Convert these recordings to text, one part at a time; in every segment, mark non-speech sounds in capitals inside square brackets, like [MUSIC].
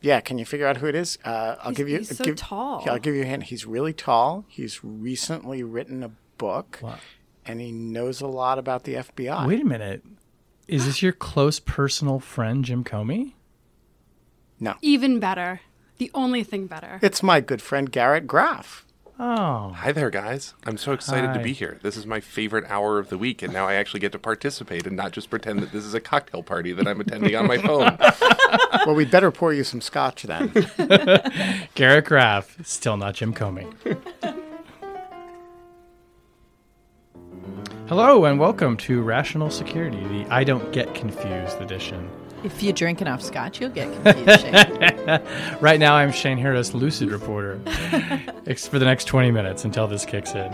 Yeah, can you figure out who it is? Uh, I'll give you. he's so give, tall. Yeah, I'll give you a hint. He's really tall. He's recently written a book, Wow. and he knows a lot about the FBI. Wait a minute. Is this your close personal friend Jim Comey? No, Even better. The only thing better. it's my good friend Garrett Graff. Oh. Hi there, guys. I'm so excited to be here. This is my favorite hour of the week, and now I actually get to participate and not just pretend that this is a cocktail party that I'm attending on my [LAUGHS] phone. well, we'd better pour you some scotch then. [LAUGHS] Garrett Graff, still not Jim Comey. [LAUGHS] Hello and welcome to Rational Security, the I Don't Get Confused edition. If you drink enough scotch, you'll get confused. Shane. [LAUGHS] Right now, I'm Shane Harris, Lucid Reporter, [LAUGHS] for the next 20 minutes until this kicks in.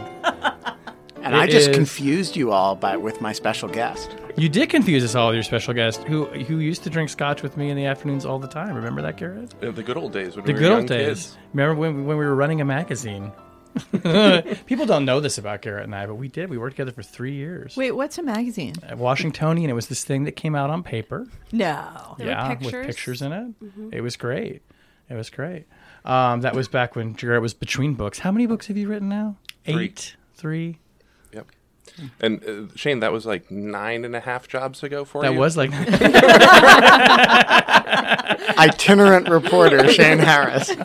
And It I just is- confused you all by with my special guest. You did confuse us all with your special guest, who who used to drink scotch with me in the afternoons all the time. Remember that, Garrett? Uh, the good old days when The we were good young old days. kids. Remember when when we were running a magazine? [LAUGHS] People don't know this about Garrett and I, but we did. We worked together for three years. Wait, what's a magazine? At Washingtonian, it was this thing that came out on paper. No. There were yeah, with pictures? pictures in it. It was great. It was great. Um, that was back when Garrett was between books. How many books have you written now? Three. Eight, three. Yep. And uh, Shane, that was like nine and a half jobs ago for That you. was like [LAUGHS] [LAUGHS] Itinerant reporter Shane Harris. [LAUGHS]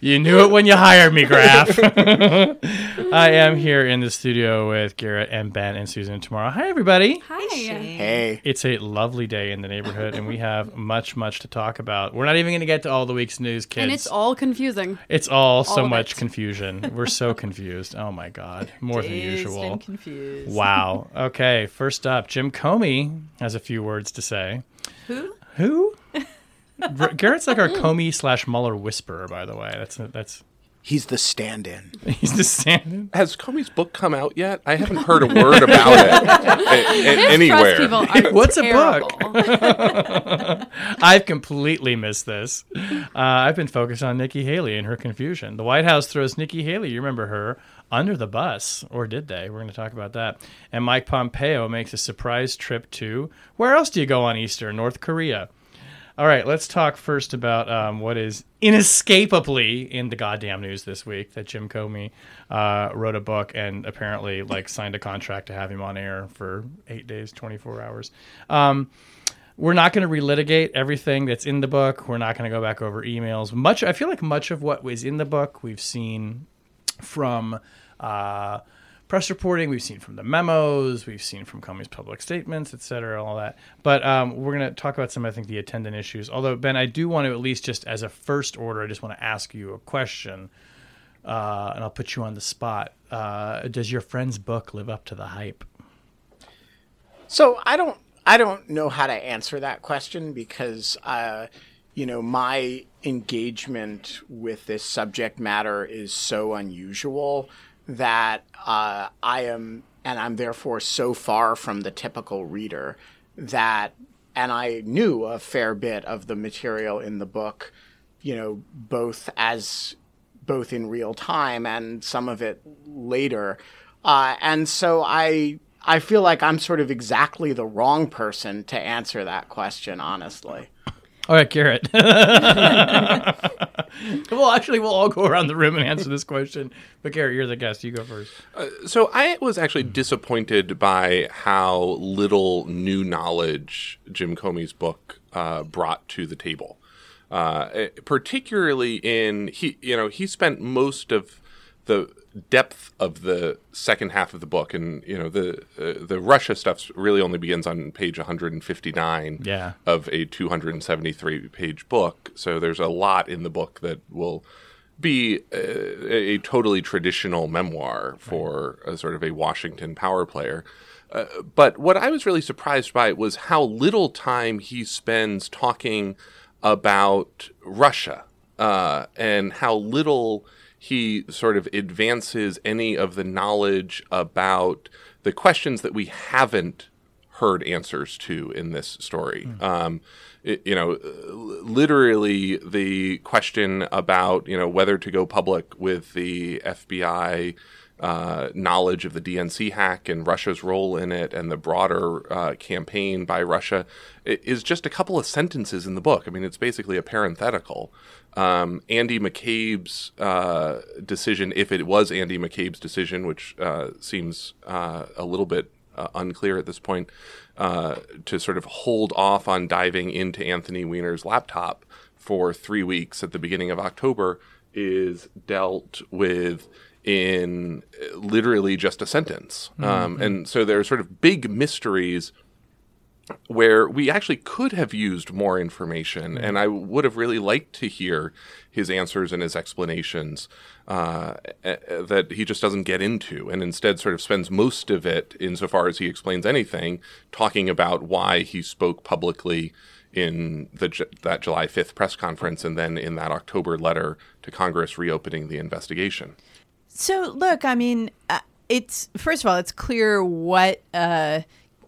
You knew it when you hired me, Graff. I am here in the studio with Garrett and Ben and Susan Tamara. Hi, everybody. Hi. Hey, It's a lovely day in the neighborhood, and we have much, much to talk about. We're not even going to get to all the week's news, kids. And it's all confusing. It's all so much it. confusion. We're so confused. Oh my god, more than usual. and confused. Wow. [LAUGHS] Okay, first up, Jim Comey has a few words to say. Who? Who? [LAUGHS] Garrett's like our Comey slash Mueller whisperer, by the way. That's that's he's the stand-in. [LAUGHS] he's the standing. Has Comey's book come out yet? I haven't heard a word about it a- a- anywhere. press people are What's a book? I've completely missed this. Uh, I've been focused on Nikki Haley and her confusion. The White House throws Nikki Haley, you remember her, under the bus, or did they? We're going to talk about that. And Mike Pompeo makes a surprise trip to where else do you go on Easter? North Korea. All right, let's talk first about um, what is inescapably in the goddamn news this week that Jim Comey uh, wrote a book and apparently like signed a contract to have him on air for eight days, twenty four hours. Um, we're not going to relitigate everything that's in the book. We're not going to go back over emails. Much, I feel like much of what was in the book we've seen from uh, press reporting, we've seen from the memos, we've seen from Comey's public statements, et cetera, all that. But um, we're going to talk about some, I think, the attendant issues. Although, Ben, I do want to at least just as a first order, I just want to ask you a question, uh, and I'll put you on the spot. Uh, does your friend's book live up to the hype? So I don't I don't know how to answer that question because uh, you know my engagement with this subject matter is so unusual that uh, I am and I'm therefore so far from the typical reader that and I knew a fair bit of the material in the book, you know, both as both in real time and some of it later. Uh, and so I I feel like I'm sort of exactly the wrong person to answer that question, honestly. All right, Garrett. [LAUGHS] [LAUGHS] well, actually, we'll all go around the room and answer this question. But Garrett, you're the guest. You go first. So I was actually disappointed by how little new knowledge Jim Comey's book uh, brought to the table. Uh, eh, particularly in he, you know, he spent most of the depth of the second half of the book, and you know, the uh, the Russia stuff really only begins on page 159 Yeah. of a 273 page book. So there's a lot in the book that will be a, a totally traditional memoir for a sort of a Washington power player. Uh, but what I was really surprised by was how little time he spends talking about Russia uh, and how little he sort of advances any of the knowledge about the questions that we haven't heard answers to in this story. Um, it- you know, literally the question about you know whether to go public with the FBI uh, knowledge of the DNC hack and Russia's role in it and the broader uh, campaign by Russia is just a couple of sentences in the book. I mean, it's basically a parenthetical. Um, Andy McCabe's uh, decision, if it was Andy McCabe's decision, which uh, seems uh, a little bit uh, unclear at this point, uh, to sort of hold off on diving into Anthony Weiner's laptop for three weeks at the beginning of October is dealt with in literally just a sentence. Um, and so there are sort of big mysteries where we actually could have used more information, and I would have really liked to hear his answers and his explanations uh, uh, that he just doesn't get into, and instead sort of spends most of it, insofar as he explains anything, talking about why he spoke publicly in the that July 5th press conference and then in that October letter to Congress reopening the investigation. So look, I mean, uh, it's first of all, it's clear what uh,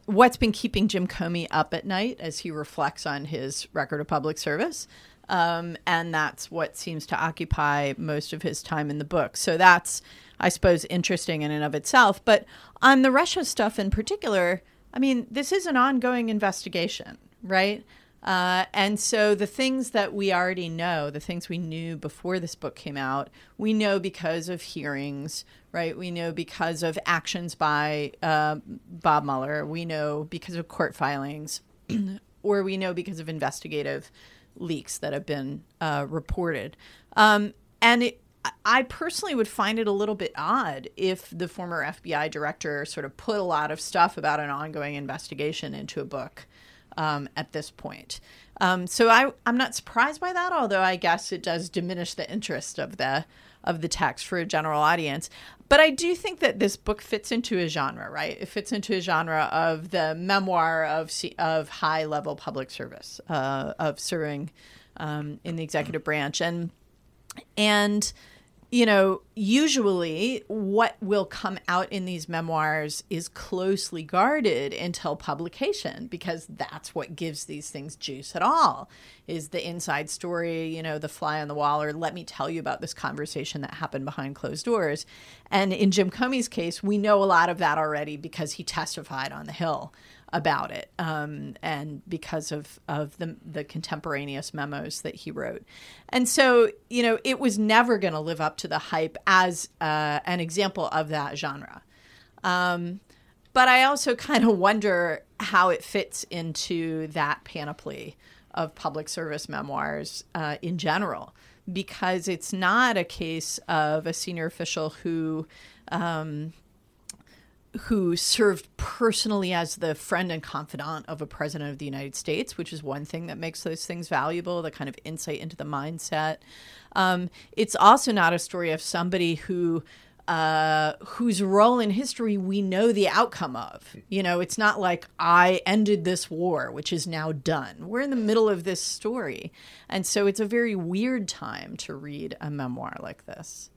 what's been keeping Jim Comey up at night as he reflects on his record of public service. Um, and that's what seems to occupy most of his time in the book. So that's, I suppose, interesting in and of itself. But on the Russia stuff in particular, I mean, this is an ongoing investigation, right? Uh, and so the things that we already know, the things we knew before this book came out, we know because of hearings, right? We know because of actions by uh, Bob Mueller. We know because of court filings, [CLEARS THROAT] or we know because of investigative leaks that have been uh, reported. Um, and it, I personally would find it a little bit odd if the former FBI director sort of put a lot of stuff about an ongoing investigation into a book um, at this point. Um, so I, I'm not surprised by that, although I guess it does diminish the interest of the of the text for a general audience. But I do think that this book fits into a genre, right? It fits into a genre of the memoir of of high level public service, uh, of serving um, in the executive branch, and and you know, usually what will come out in these memoirs is closely guarded until publication because that's what gives these things juice at all is the inside story, you know, the fly on the wall, or let me tell you about this conversation that happened behind closed doors. And in Jim Comey's case, we know a lot of that already because he testified on the Hill about it um, and because of, of the, the contemporaneous memos that he wrote. And so, you know, it was never going to live up to the hype as uh, an example of that genre. Um, but I also kind of wonder how it fits into that panoply of public service memoirs uh, in general, because it's not a case of a senior official who. Um, who served personally as the friend and confidant of a president of the United States, which is one thing that makes those things valuable, the kind of insight into the mindset. Um, it's also not a story of somebody who uh, whose role in history we know the outcome of. You know, it's not like I ended this war, which is now done. We're in the middle of this story. And so it's a very weird time to read a memoir like this.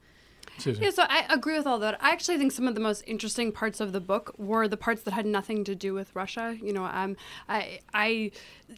Susan. Yeah, so I agree with all that. I actually think some of the most interesting parts of the book were the parts that had nothing to do with Russia. You know, um, I, I,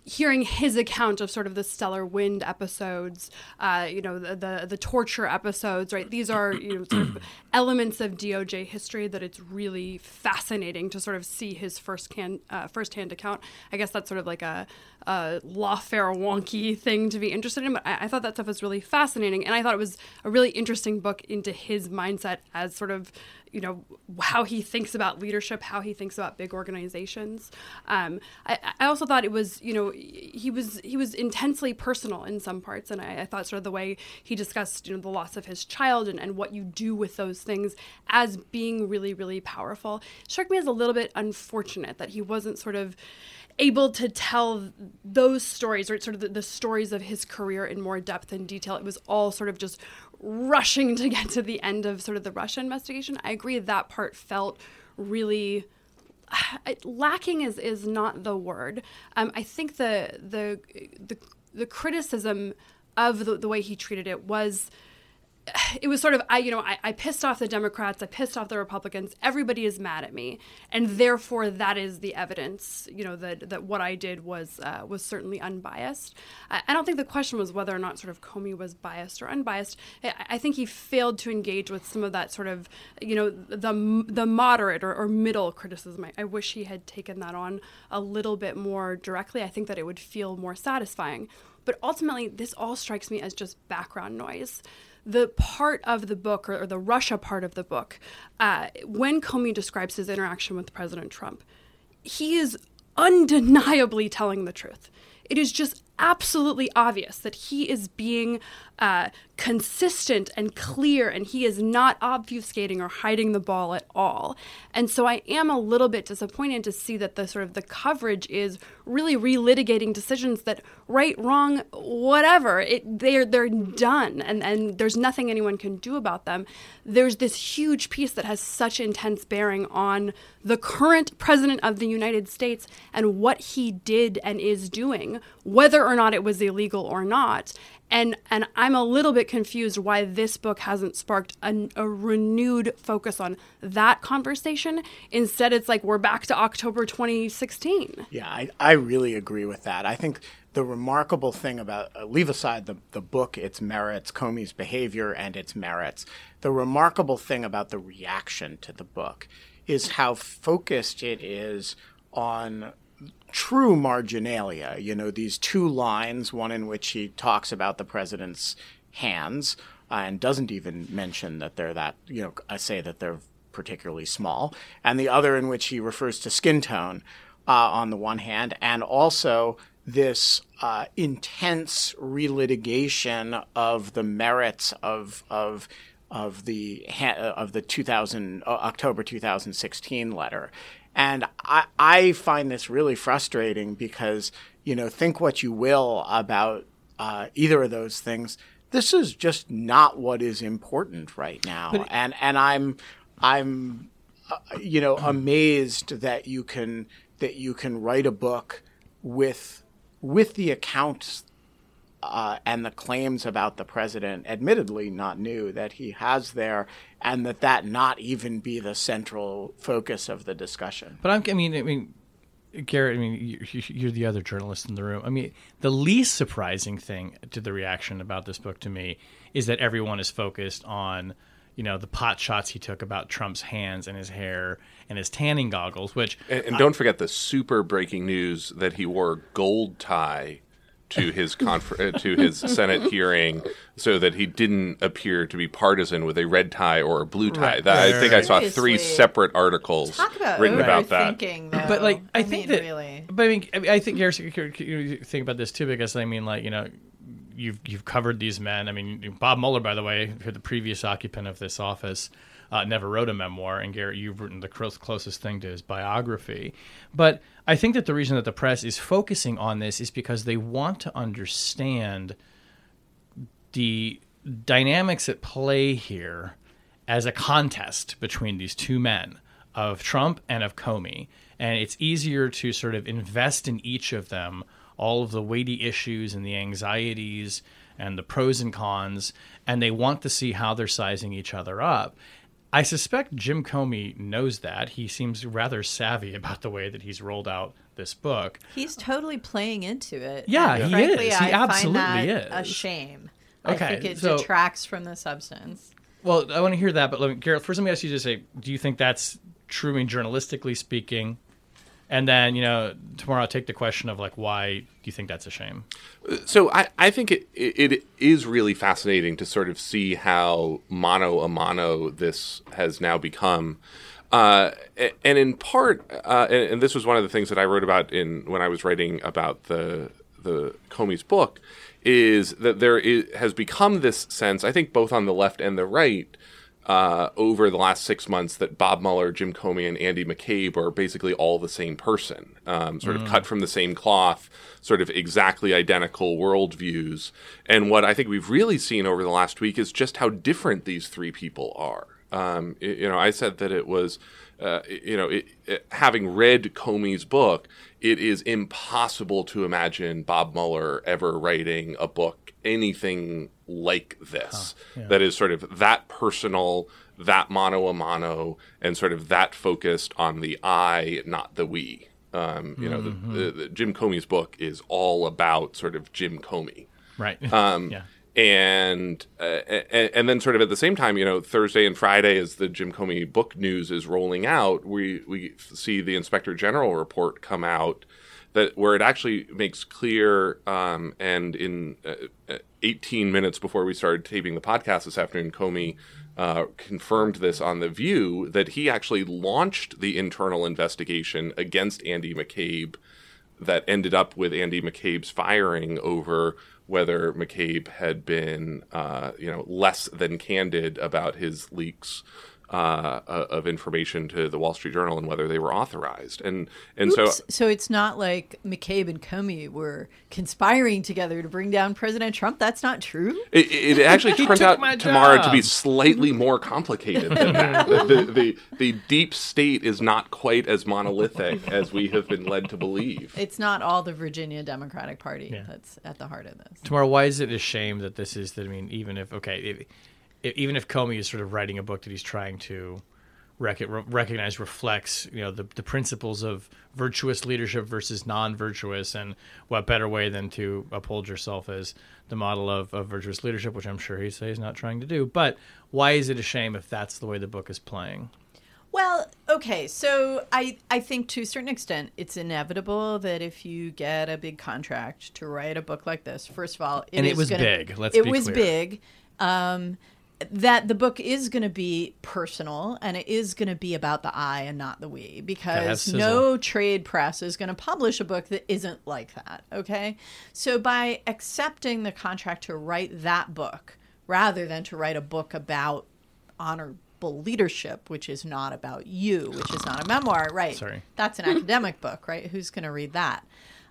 hearing his account of sort of the Stellar Wind episodes, uh, you know, the, the the torture episodes, right? These are you know sort of [CLEARS THROAT] elements of DOJ history that it's really fascinating to sort of see his first can uh, firsthand account. I guess that's sort of like a, a lawfare wonky thing to be interested in, but I, I thought that stuff was really fascinating, and I thought it was a really interesting book into his mindset as sort of you know how he thinks about leadership how he thinks about big organizations um, I, I also thought it was you know he was he was intensely personal in some parts and I, I thought sort of the way he discussed you know the loss of his child and, and what you do with those things as being really really powerful struck me as a little bit unfortunate that he wasn't sort of able to tell those stories or sort of the, the, stories of his career in more depth and detail. It was all sort of just rushing to get to the end of sort of the Russia investigation. I agree that part felt really [SIGHS] lacking is is not the word. Um, I think the the the the criticism of the, the way he treated it was [SIGHS] it was sort of I you know I, I pissed off the Democrats I pissed off the Republicans everybody is mad at me. And therefore that is the evidence you know that that what I did was uh, was certainly unbiased. I, I, don't think the question was whether or not sort of Comey was biased or unbiased. I, I, think he failed to engage with some of that sort of you know the the moderate or, or middle criticism. I, I wish he had taken that on a little bit more directly. I think that it would feel more satisfying. But ultimately this all strikes me as just background noise the part of the book, or, or the Russia part of the book, uh, when Comey describes his interaction with President Trump, he is undeniably telling the truth. It is just absolutely obvious that he is being uh, consistent and clear and he is not obfuscating or hiding the ball at all. And so I am a little bit disappointed to see that the sort of the coverage is really relitigating decisions that right, wrong, whatever, it, they're they're done and, and there's nothing anyone can do about them. There's this huge piece that has such intense bearing on the current president of the United States and what he did and is doing, whether or not it was illegal or not and and I'm a little bit confused why this book hasn't sparked a, a, renewed focus on that conversation. Instead, it's like we're back to October 2016. Yeah, I, I really agree with that. I think the remarkable thing about uh, leave aside the, the book, its merits, Comey's behavior and its merits. The remarkable thing about the reaction to the book is how focused it is on true marginalia. You know, these two lines, one in which he talks about the president's hands uh, and doesn't even mention that they're that, you know, I say that they're particularly small, and the other in which he refers to skin tone uh, on the one hand, and also this uh, intense relitigation of the merits of of of the of the 2000 uh, October 2016 letter. And I, I find this really frustrating because, you know, think what you will about uh, either of those things. This is just not what is important right now. But, and, and I'm, I'm, uh, you know, [CLEARS THROAT] amazed that you can, that you can write a book with, with the accounts uh, and the claims about the president, admittedly not new, that he has there, and that that not even be the central focus of the discussion. But I'm, I mean, I mean, Garrett, I mean, you're the other journalist in the room. I mean, the least surprising thing to the reaction about this book to me is that everyone is focused on, you know, the pot shots he took about Trump's hands and his hair and his tanning goggles, which. And, and don't I, forget the super breaking news that he wore gold tie to his confer- uh, to his [LAUGHS] Senate hearing, so that he didn't appear to be partisan with a red tie or a blue tie. Right. That, I think I saw three separate articles about written about that. Though. But like, I, I think mean, that. Really. But I mean, I think you think about this too, because I mean, like you know, you've you've covered these men. I mean, Bob Mueller, by the way, the previous occupant of this office uh, never wrote a memoir, and Garrett, you've written the closest thing to his biography. But I think that the reason that the press is focusing on this is because they want to understand the dynamics at play here as a contest between these two men of Trump and of Comey. And it's easier to sort of invest in each of them all of the weighty issues and the anxieties and the pros and cons, and they want to see how they're sizing each other up. I suspect Jim Comey knows that. He seems rather savvy [LAUGHS] about the way that he's rolled out this book. He's totally playing into it. Yeah, and he frankly, is. He I absolutely find that is. A shame. Okay, I think it so, detracts from the substance. Well, I want to hear that, but let me, Garrett, first let me ask you to say, do you think that's true? I mean, journalistically speaking, and then, you know, Tamara I'll take the question of like, why do you think that's a shame? So I, I think it, it is really fascinating to sort of see how mono a mano this has now become. Uh, and in part, uh, and, and, this was one of the things that I wrote about in when I was writing about the the Comey's book, is that there is, has become this sense. I think both on the left and the right uh, over the last six months that Bob Mueller, Jim Comey, and Andy McCabe are basically all the same person, um, sort mm. of cut from the same cloth, sort of exactly identical worldviews. And what I think we've really seen over the last week is just how different these three people are. Um, it, you know, I said that it was uh, you know, it, it, having read Comey's book, it is impossible to imagine Bob Mueller ever writing a book anything like this huh, yeah. that is sort of that personal, that mano a mano, and sort of that focused on the I, not the we. Um, you know, mm-hmm. the, the, the, Jim Comey's book is all about sort of Jim Comey. Right. Um, [LAUGHS] yeah and, uh, and and then sort of at the same time, you know, Thursday and Friday as the Jim Comey book news is rolling out, we we see the Inspector General report come out that where it actually makes clear, um, and in uh, uh 18 minutes before we started taping the podcast this afternoon, Comey uh, confirmed this on the View that he actually launched the internal investigation against Andy McCabe that ended up with Andy McCabe's firing over whether McCabe had been, uh, you know, less than candid about his leaks uh, of information to the Wall Street Journal and whether they were authorized. And and Oops. so so it's not like McCabe and Comey were conspiring together to bring down President Trump. That's not true. It, it actually [LAUGHS] turns out Tamara to be slightly more complicated than that. the, [LAUGHS] the, the, the deep state is not quite as monolithic as we have been led to believe. It's not all the Virginia Democratic Party yeah. that's at the heart of this. Tamara, why is it a shame that this is? That I mean, even if okay. It, even if Comey is sort of writing a book that he's trying to rec- recognize reflects you know the, the principles of virtuous leadership versus non-virtuous and what better way than to uphold yourself as the model of, of virtuous leadership which i'm sure he says he's not trying to do but why is it a shame if that's the way the book is playing well, okay, so I I think to a certain extent it's inevitable that if you get a big contract to write a book like this, first of all, it and it was gonna, big. Let's it was clear. big. Um, that the book is going to be personal and it is going to be about the I and not the we because no trade press is going to publish a book that isn't like that. Okay. So by accepting the contract to write that book rather than to write a book about honorable leadership, which is not about you, which is not a memoir, right? Sorry. That's an academic [LAUGHS] book, right? Who's going to read that?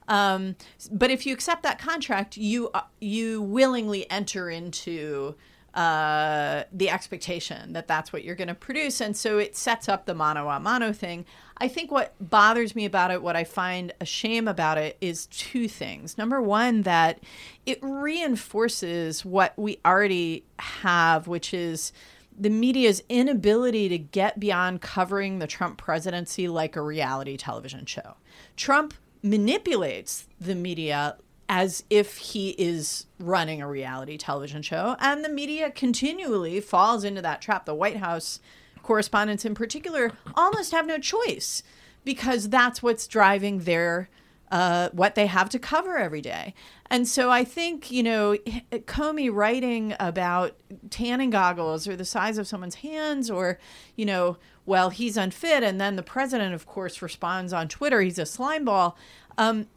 Um, but if you accept that contract, you uh, you willingly enter into uh, the expectation that that's what you're going to produce. And so it sets up the mano a mano thing. I think what bothers me about it, what I find a shame about it, is two things. Number one, that it reinforces what we already have, which is the media's inability to get beyond covering the Trump presidency like a reality television show. Trump manipulates the media as if he is running a reality television show. And the media continually falls into that trap. The White House correspondents, in particular, almost have no choice because that's what's driving their. Uh, what they have to cover every day. And so I think, you know, Comey writing about tanning goggles or the size of someone's hands or, you know, well, he's unfit. And then the president, of course, responds on Twitter, he's a slimeball. Um,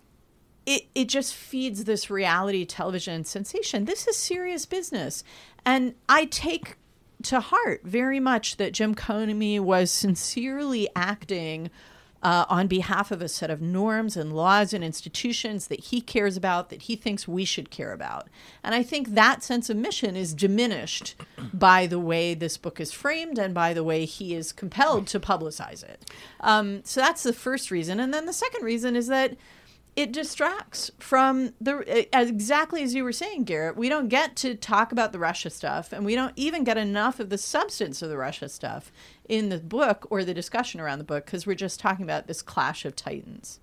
it, it just feeds this reality television sensation. This is serious business. And I take to heart very much that Jim Comey was sincerely acting uh, on behalf of a set of norms and laws and institutions that he cares about, that he thinks we should care about. And I think that sense of mission is diminished by the way this book is framed and by the way he is compelled to publicize it. Um, so that's the first reason. And then the second reason is that it distracts from the exactly as you were saying garrett we don't get to talk about the russia stuff and we don't even get enough of the substance of the russia stuff in the book or the discussion around the book because we're just talking about this clash of titans.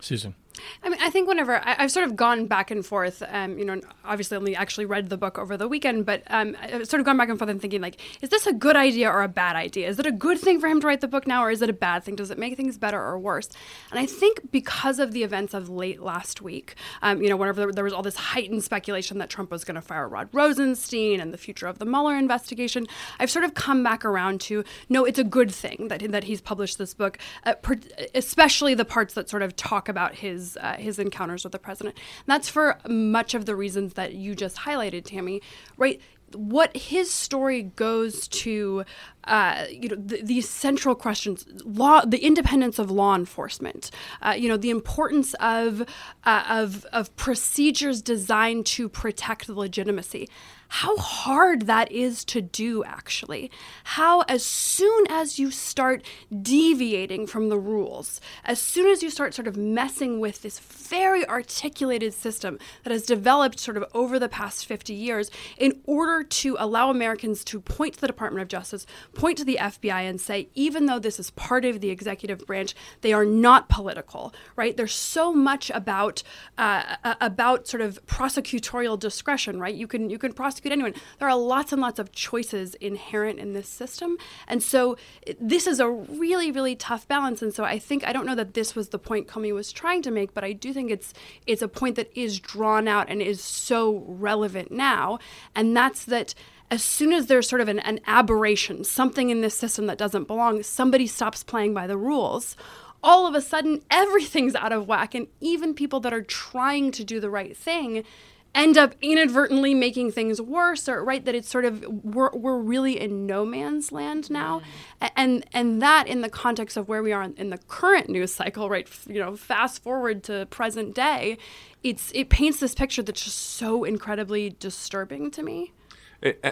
Susan I mean, I think whenever I, have sort of gone back and forth, um, you know, obviously only actually read the book over the weekend, but um, I've sort of gone back and forth and thinking, like, is this a good idea or a bad idea? Is it a good thing for him to write the book now, or is it a bad thing? Does it make things better or worse? And I think because of the events of late last week, um, you know, whenever there, there, was all this heightened speculation that Trump was going to fire Rod Rosenstein and the future of the Mueller investigation, I've sort of come back around to no, it's a good thing that that he's published this book, uh, per, especially the parts that sort of talk about his. Uh, his encounters with the president. And that's for much of the reasons that you just highlighted, Tammy, right? what his story goes to, uh, you know, the, these central questions: law, the independence of law enforcement, uh, you know, the importance of uh, of of procedures designed to protect the legitimacy how hard that is to do, actually. How, as soon as you start deviating from the rules, as soon as you start sort of messing with this very articulated system that has developed sort of over the past 50 years, in order to allow Americans to point to the Department of Justice, point to the FBI, and say, even though this is part of the executive branch, they are not political, right? There's so much about uh, about sort of prosecutorial discretion, right? You can you can prosecute anyone. There are lots and lots of choices inherent in this system, and so this is a really really tough balance. And so I think I don't know that this was the point Comey was trying to make, but I do think it's it's a point that is drawn out and is so relevant now, and that's that as soon as there's sort of an, an, aberration, something in this system that doesn't belong, somebody stops playing by the rules. All of a sudden, everything's out of whack. And even people that are trying to do the right thing end up inadvertently making things worse or right that it's sort of we're, we're really in no man's land now. Mm-hmm. And and that in the context of where we are in the current news cycle right you know fast forward to present day it's it paints this picture that's just so incredibly disturbing to me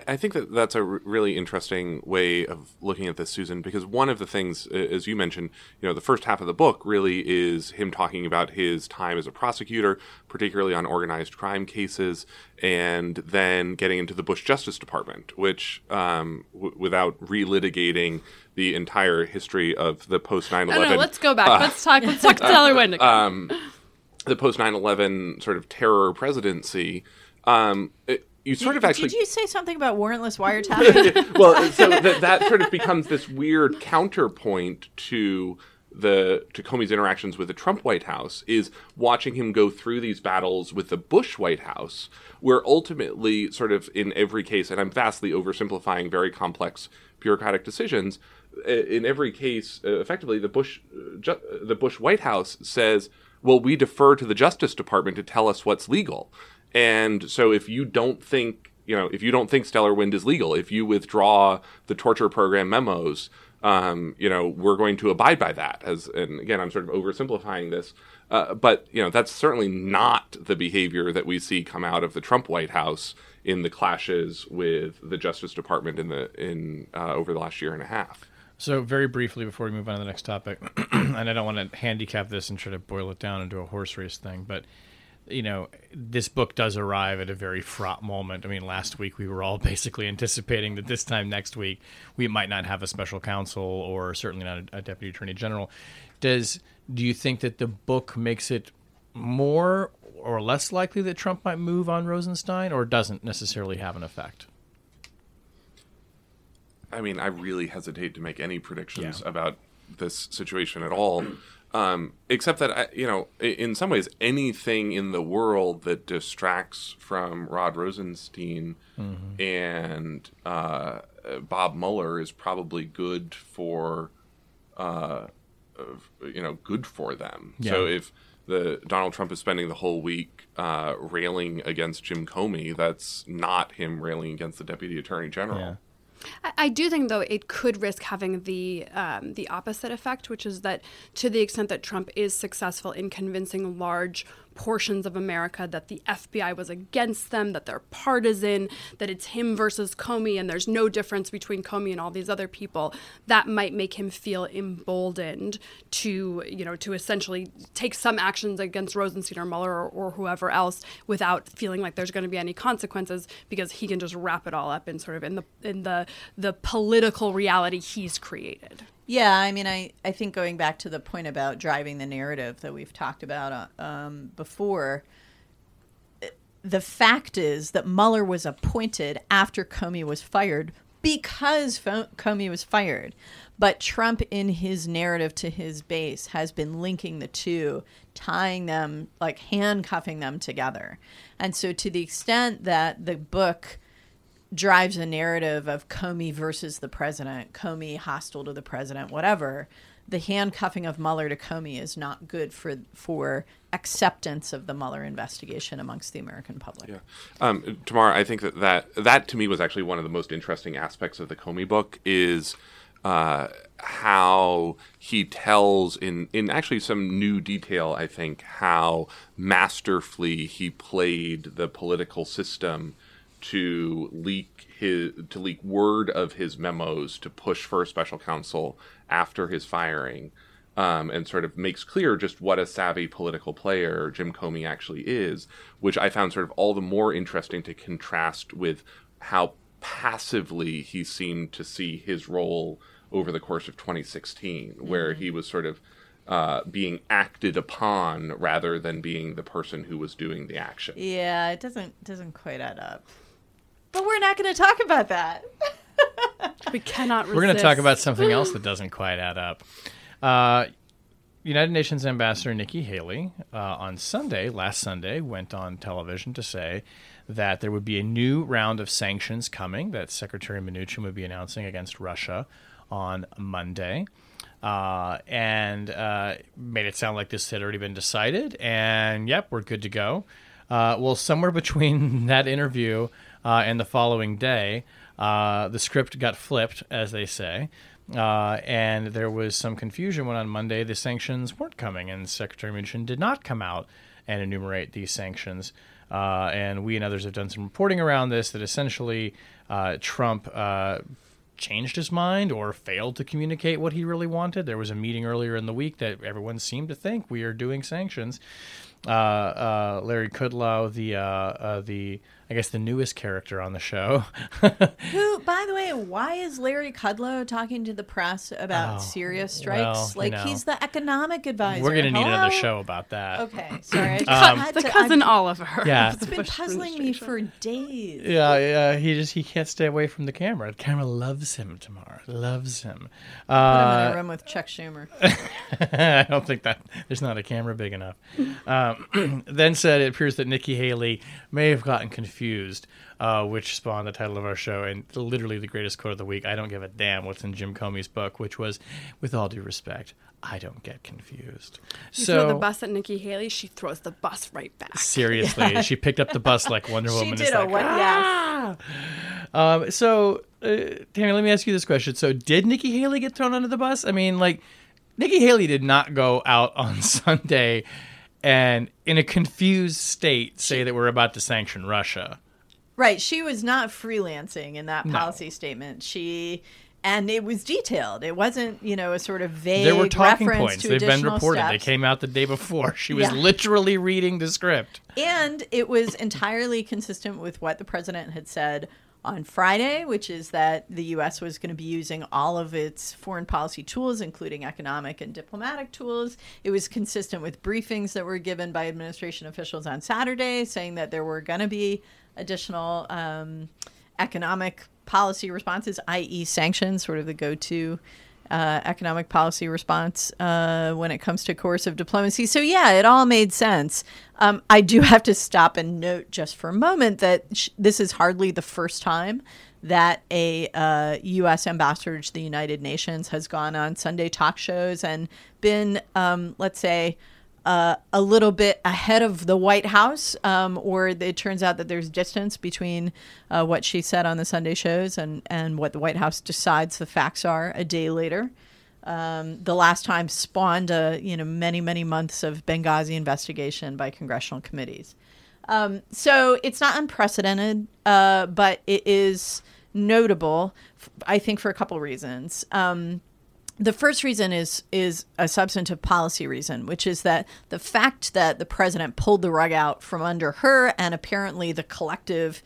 I think that that's a really interesting way of looking at this, Susan, because one of the things, as you mentioned, you know, the first half of the book really is him talking about his time as a prosecutor, particularly on organized crime cases, and then getting into the Bush Justice Department, which, um, w- without relitigating the entire history of the post 9 11. No, no, let's go back. Uh, let's talk. Let's talk to [LAUGHS] Tyler Wendick. Um, the post 9 11 sort of terror presidency. Um, it, you sort did, of actually. Did you say something about warrantless [LAUGHS] wiretapping? well, so that, that sort of becomes this weird counterpoint to the to Comey's interactions with the Trump White House is watching him go through these battles with the Bush White House, where ultimately, sort of in every case, and I'm vastly oversimplifying very complex bureaucratic decisions. In every case, uh, effectively, the Bush uh, ju- the Bush White House says, "Well, we defer to the Justice Department to tell us what's legal." And so if you don't think, you know, if you don't think stellar wind is legal, if you withdraw the torture program memos, um, you know, we're going to abide by that. As and again, I'm sort of oversimplifying this, uh, but you know, that's certainly not the behavior that we see come out of the Trump White House in the clashes with the Justice Department in the in uh, over the last year and a half. So very briefly before we move on to the next topic, [CLEARS THROAT] and I don't want to handicap this and try to boil it down into a horse race thing, but you know, this book does arrive at a very fraught moment. I mean, last week we were all [LAUGHS] basically anticipating that this time next week we might not have a special counsel or certainly not a, a deputy attorney general. Does do you think that the book makes it more or less likely that Trump might move on Rosenstein, or doesn't necessarily have an effect? I mean, I really hesitate to make any predictions yeah. about this situation at all. Um, except that I, you know, in some ways, anything in the world that distracts from Rod Rosenstein mm-hmm. and uh, Bob Mueller is probably good for, uh, you know, good for them. Yeah. So if the Donald Trump is spending the whole week uh, railing against Jim Comey, that's not him railing against the Deputy Attorney General. Yeah. I, I do think, though, it could risk having the um, the opposite effect, which is that to the extent that Trump is successful in convincing large portions of America that the FBI was against them, that they're partisan, that it's him versus Comey, and there's no difference between Comey and all these other people, that might make him feel emboldened to, you know, to essentially take some actions against Rosenstein or Mueller or, or whoever else without feeling like there's going to be any consequences because he can just wrap it all up in sort of in the in the the political reality he's created. Yeah, I mean, I, I think going back to the point about driving the narrative that we've talked about uh, um, before, the fact is that Mueller was appointed after Comey was fired because Comey was fired. But Trump, in his narrative to his base, has been linking the two, tying them, like handcuffing them together. And so, to the extent that the book drives a narrative of Comey versus the president, Comey hostile to the president, whatever. The handcuffing of Mueller to Comey is not good for for acceptance of the Mueller investigation amongst the American public. Yeah, um, Tamara, I think that, that that to me was actually one of the most interesting aspects of the Comey book is uh, how he tells in in actually some new detail. I think how masterfully he played the political system to leak his to leak word of his memos to push for a special counsel after his firing, um, and sort of makes clear just what a savvy political player Jim Comey actually is, which I found sort of all the more interesting to contrast with how passively he seemed to see his role over the course of 2016, where he was sort of uh, being acted upon rather than being the person who was doing the action. Yeah, it doesn't doesn't quite add up. But we're not going to talk about that. We cannot. We're going to talk about something else that doesn't quite add up. Uh, United Nations Ambassador Nikki Haley uh, on Sunday, last Sunday, went on television to say that there would be a new round of sanctions coming that Secretary Mnuchin would be announcing against Russia on Monday. Uh, and uh, made it sound like this had already been decided. And yep, we're good to go. Uh, well, somewhere between [LAUGHS] that interview uh, and the following day, uh, the script got flipped, as they say. Uh, and there was some confusion when on Monday the sanctions weren't coming, and Secretary Mnuchin did not come out and enumerate these sanctions. Uh, and we and others have done some reporting around this that essentially uh, Trump uh, changed his mind or failed to communicate what he really wanted. There was a meeting earlier in the week that everyone seemed to think we are doing sanctions. Uh, uh, Larry Kudlow, the the I guess the newest character on the show, [LAUGHS] Who, by the way, why is Larry Kudlow talking to the press about Oh, Syria well, strikes? you like know. he's the economic advisor. we're gonna need another show about that. Okay, sorry. Um, the to- cousin I've- Oliver. Yeah. [LAUGHS] It's been puzzling me for days. Yeah, yeah. He just he can't stay away from the camera. The camera loves him. Tamara loves him. Put him in Uh, a room with Chuck Schumer. [LAUGHS] I don't think that there's not a camera big enough. Um, [CLEARS THROAT] then said it appears that Nikki Haley may have gotten confused, uh, which spawned the title of our show and literally the greatest quote of the week. I don't give a damn what's in Jim Comey's book, which was, "With all due respect, I don't get confused." You so throw the bus at Nikki Haley, she throws the bus right back. seriously, [LAUGHS] she picked up the bus like Wonder Woman. She did a like, what? "Ah!" Yes. Um, so, uh, Tammy, let me ask you this question. So, did Nikki Haley get thrown under the bus? I mean, like, Nikki Haley did not go out on [LAUGHS] Sunday and, in a confused state, say that we're about to sanction Russia. Right. She was not freelancing in that No. policy statement. She and it was detailed. It wasn't, you know, a sort of vague There were talking points. They've been reported. They came out the day before. She was Yeah. literally reading the script. And it was entirely consistent with what the president had said on Friday, which is that the U.S. was going to be using all of its foreign policy tools, including economic and diplomatic tools. It was consistent with briefings that were given by administration officials on Saturday, saying that there were going to be additional um, economic policy responses, i.e., sanctions, sort of the go to uh, economic policy response uh, when it comes to coercive diplomacy. So, yeah, it all made sense. Um, I do [LAUGHS] have to stop and note just for a moment that sh- this is hardly the first time that a uh, U.S. ambassador to the United Nations has gone on Sunday talk shows and been, um, let's say, uh, a little bit ahead of the White House, um, or it turns out that there's distance between uh, what she said on the Sunday shows and, and what the White House decides the facts are a day later. Um, the last time spawned a you know many many months of Benghazi investigation by congressional committees. Um, so it's not unprecedented, uh, but it is notable. I think for a couple reasons. Um, the first reason is is a substantive policy reason, which is that the fact that the president pulled the rug out from under her and apparently the collective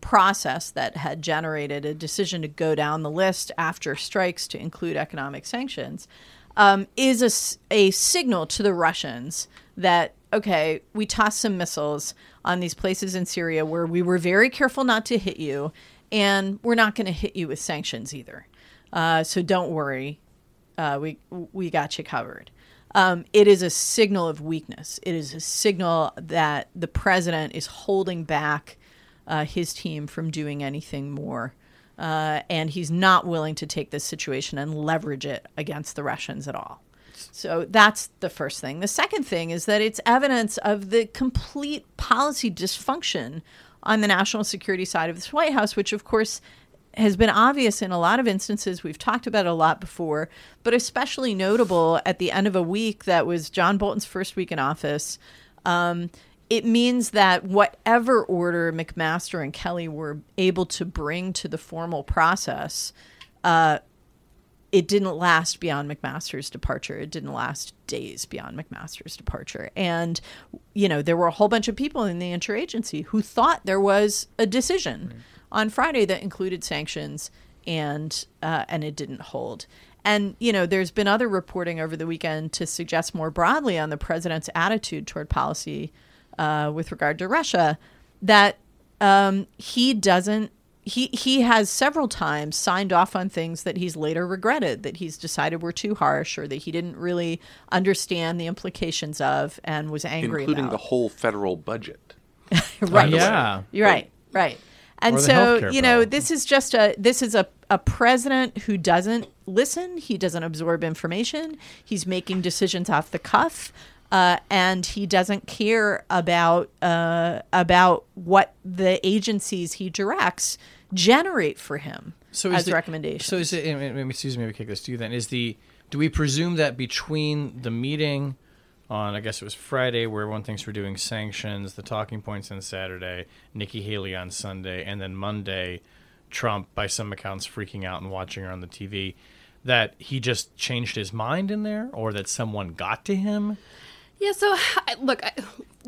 process that had generated a decision to go down the list after strikes to include economic sanctions um, is a signal to the Russians that, okay, we tossed some missiles on these places in Syria where we were very careful not to hit you, and we're not going to hit you with sanctions either. Uh, so don't worry, uh, we we got you covered. Um, it is a signal of weakness. It is a signal that the president is holding back uh, his team from doing anything more, uh, and he's not willing to take this situation and leverage it against the Russians at all. So that's the first thing. The second thing is that it's evidence of the complete policy dysfunction on the national security side of this White House, which of course has been obvious in a lot of instances. We've talked about a lot before, but especially notable at the end of a week that was John Bolton's first week in office. Um, it means that whatever order McMaster and Kelly were able to bring to the formal process, uh, it didn't last beyond McMaster's departure. It didn't last days beyond McMaster's departure. And, you know, there were a whole bunch of people in the interagency who thought there was a decision right. On Friday that included sanctions, and uh, and it didn't hold. And, you know, there's been other reporting over the weekend to suggest more broadly on the president's attitude toward policy uh, with regard to Russia that um, he doesn't. He, he has several times signed off on things that he's later regretted, that he's decided were too harsh or that he didn't really understand the implications of and was angry Including about. the whole federal budget. [LAUGHS] right. Yeah. You're right. Right. And so, you know, this is just a this is a, a president who doesn't listen, he doesn't absorb information, he's making decisions off the cuff. Uh, and he doesn't care about uh, about what the agencies he directs generate for him so as the, recommendations. So is it? Excuse me, we kick this to you. Then is the do we presume that between the meeting on I guess it was Friday where everyone thinks we're doing sanctions, the talking points on Saturday, Nikki Haley on Sunday, and then Monday, Trump by some accounts freaking out and watching her on the TV, that he just changed his mind in there, or that someone got to him. Yeah, so look,